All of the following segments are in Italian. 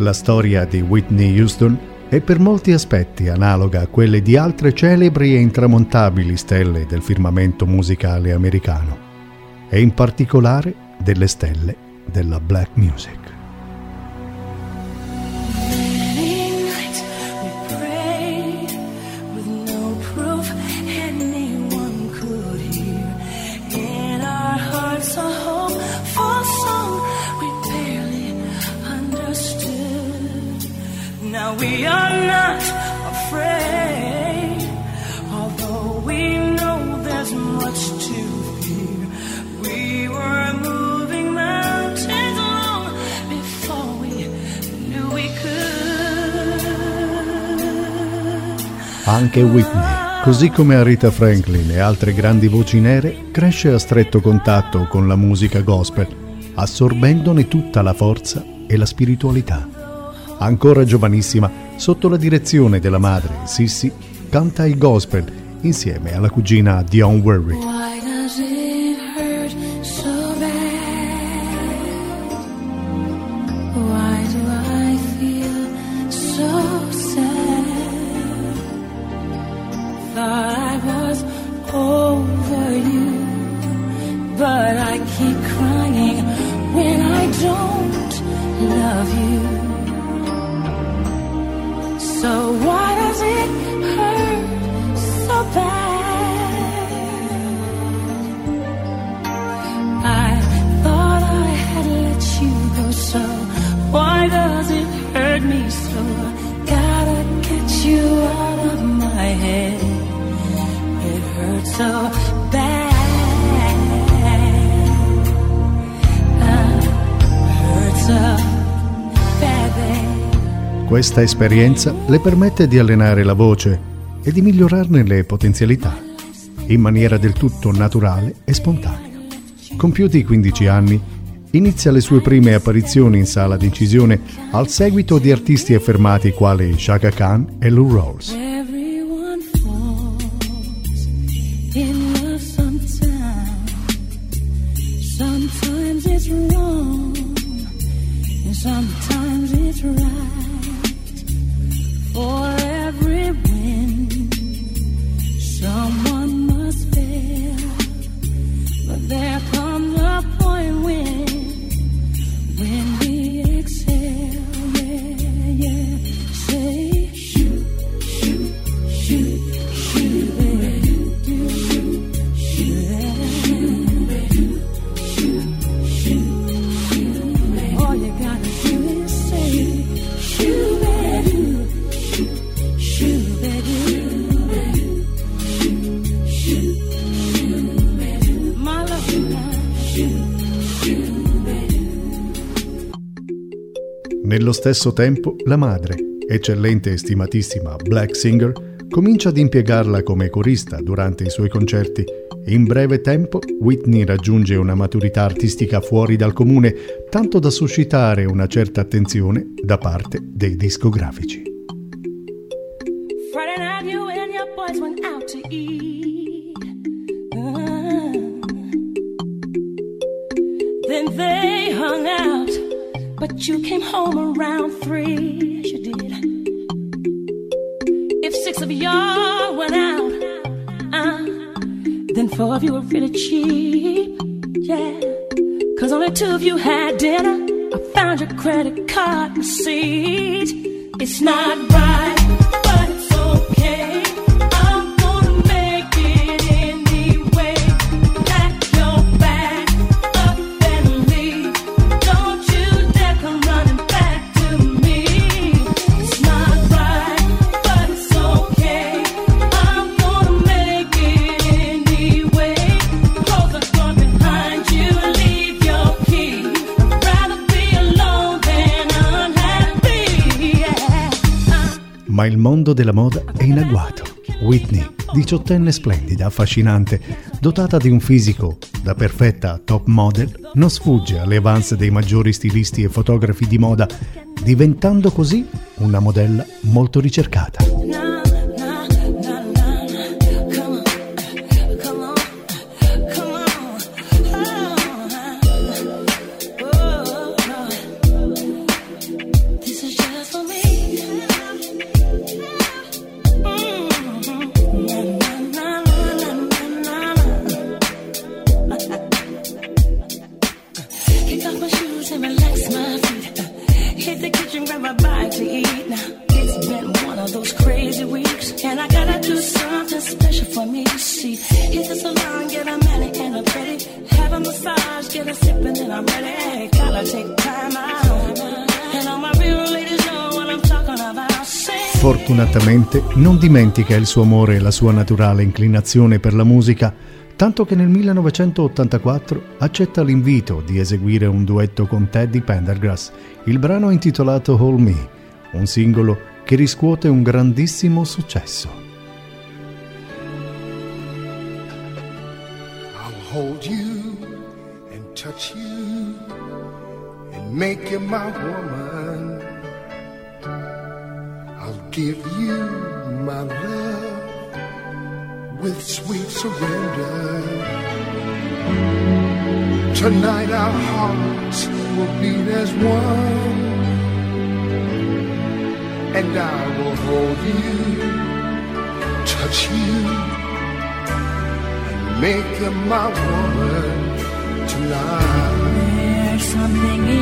La storia di Whitney Houston è per molti aspetti analoga a quelle di altre celebri e intramontabili stelle del firmamento musicale americano, e in particolare delle stelle della black music. Anche Whitney. Così come Arita Franklin e altre grandi voci nere, cresce a stretto contatto con la musica gospel, assorbendone tutta la forza e la spiritualità ancora giovanissima, sotto la direzione della madre, Sissy, canta il gospel insieme alla cugina Dion Worry. Love you. So why does it hurt so bad? I thought I had let you go, so why does it hurt me so? Gotta get you out of my head. It hurts so questa esperienza le permette di allenare la voce e di migliorarne le potenzialità in maniera del tutto naturale e spontanea. Compiuti 15 anni, inizia le sue prime apparizioni in sala d'incisione al seguito di artisti affermati quali Shaka Khan e Lou Rawls. Nello stesso tempo, la madre, eccellente e stimatissima black singer, comincia ad impiegarla come corista durante i suoi concerti in breve tempo Whitney raggiunge una maturità artistica fuori dal comune, tanto da suscitare una certa attenzione da parte dei discografici. Friday night you and your boys went out to eat. Uh, then they hung out. But you came home around three, yes, you did. If six of y'all went out, uh, then four of you were really cheap, yeah. Cause only two of you had dinner. I found your credit card receipt. It's not right. Ma il mondo della moda è in agguato. Whitney, diciottenne splendida, affascinante, dotata di un fisico da perfetta top model, non sfugge alle avance dei maggiori stilisti e fotografi di moda, diventando così una modella molto ricercata. Eat. Now, it's been one of those crazy weeks, and I gotta do something special for me. See, hit the salon, get a mani and a pretty, have a massage, get a sip, and then I'm ready. Gotta take time out, and all my real ladies know what I'm talking about. Fortunatamente non dimentica il suo amore e la sua naturale inclinazione per la musica tanto che nel 1984 accetta l'invito di eseguire un duetto con Teddy Pendergrass, il brano intitolato Hold Me, un singolo che riscuote un grandissimo successo. I'll hold you and touch you and make you my woman. I'll give you my love. with sweet surrender. Tonight our hearts will beat as one, and I will hold you, touch you, and make you my woman tonight. There's something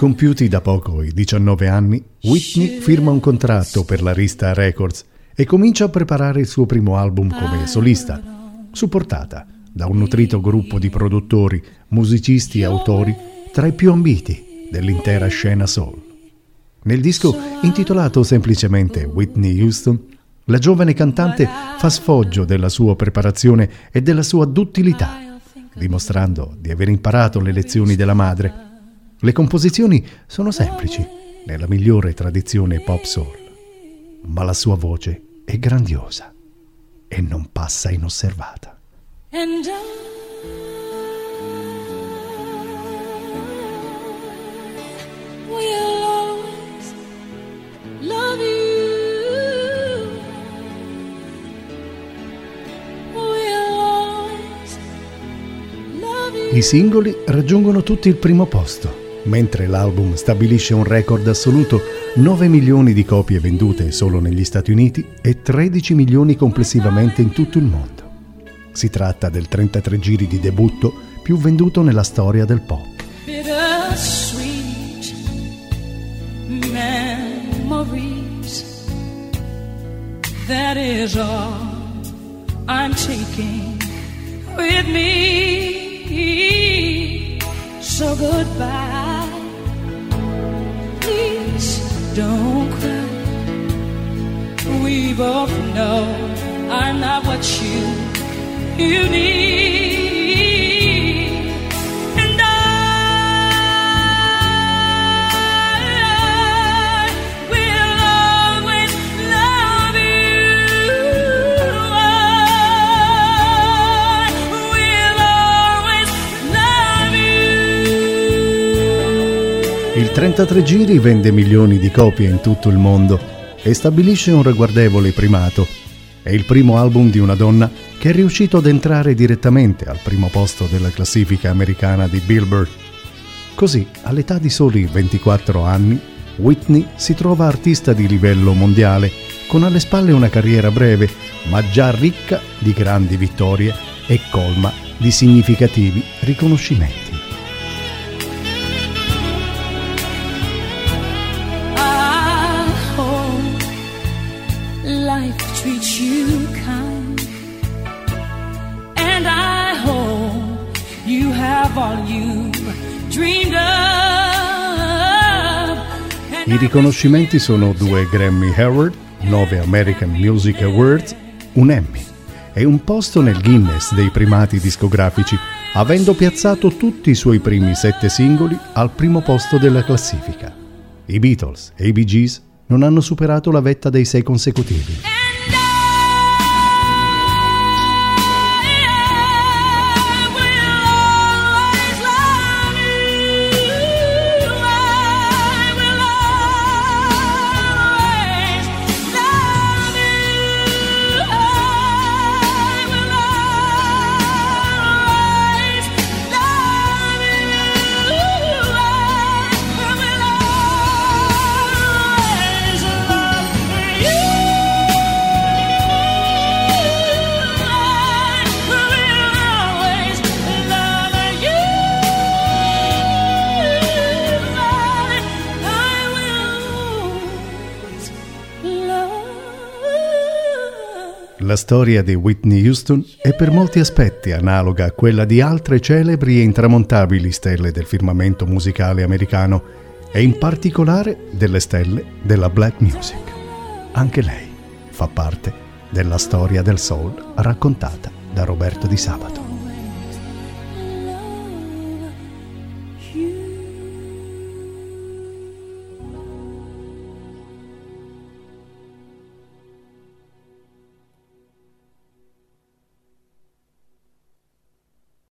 Compiuti da poco i 19 anni, Whitney firma un contratto per la Rista Records e comincia a preparare il suo primo album come solista, supportata da un nutrito gruppo di produttori, musicisti e autori tra i più ambiti dell'intera scena soul. Nel disco, intitolato semplicemente Whitney Houston, la giovane cantante fa sfoggio della sua preparazione e della sua duttilità, dimostrando di aver imparato le lezioni della madre. Le composizioni sono semplici, nella migliore tradizione pop soul, ma la sua voce è grandiosa e non passa inosservata. and I I singoli raggiungono tutti il primo posto, mentre l'album stabilisce un record assoluto, 9 milioni di copie vendute solo negli Stati Uniti e 13 milioni complessivamente in tutto il mondo. Si tratta del 33 giri di debutto più venduto nella storia del pop. That is all I'm taking with me. So goodbye. Please don't cry. We both know I'm not what you you need. 33 giri vende milioni di copie in tutto il mondo e stabilisce un ragguardevole primato. È il primo album di una donna che è riuscito ad entrare direttamente al primo posto della classifica americana di Billboard. Così, all'età di soli 24 anni, Whitney si trova artista di livello mondiale, con alle spalle una carriera breve, ma già ricca di grandi vittorie e colma di significativi riconoscimenti. You kind. And I hope you have all you dreamed of. I riconoscimenti sono due Grammy Award, nove American Music Awards, un Emmy e un posto nel Guinness dei primati discografici, avendo piazzato tutti i suoi primi sette singoli al primo posto della classifica. I Beatles e i Bee Gees non hanno superato la vetta dei sei consecutivi. La storia di Whitney Houston è per molti aspetti analoga a quella di altre celebri e intramontabili stelle del firmamento musicale americano e in particolare delle stelle della black music. Anche lei fa parte della storia del soul raccontata da Roberto Di Sabato.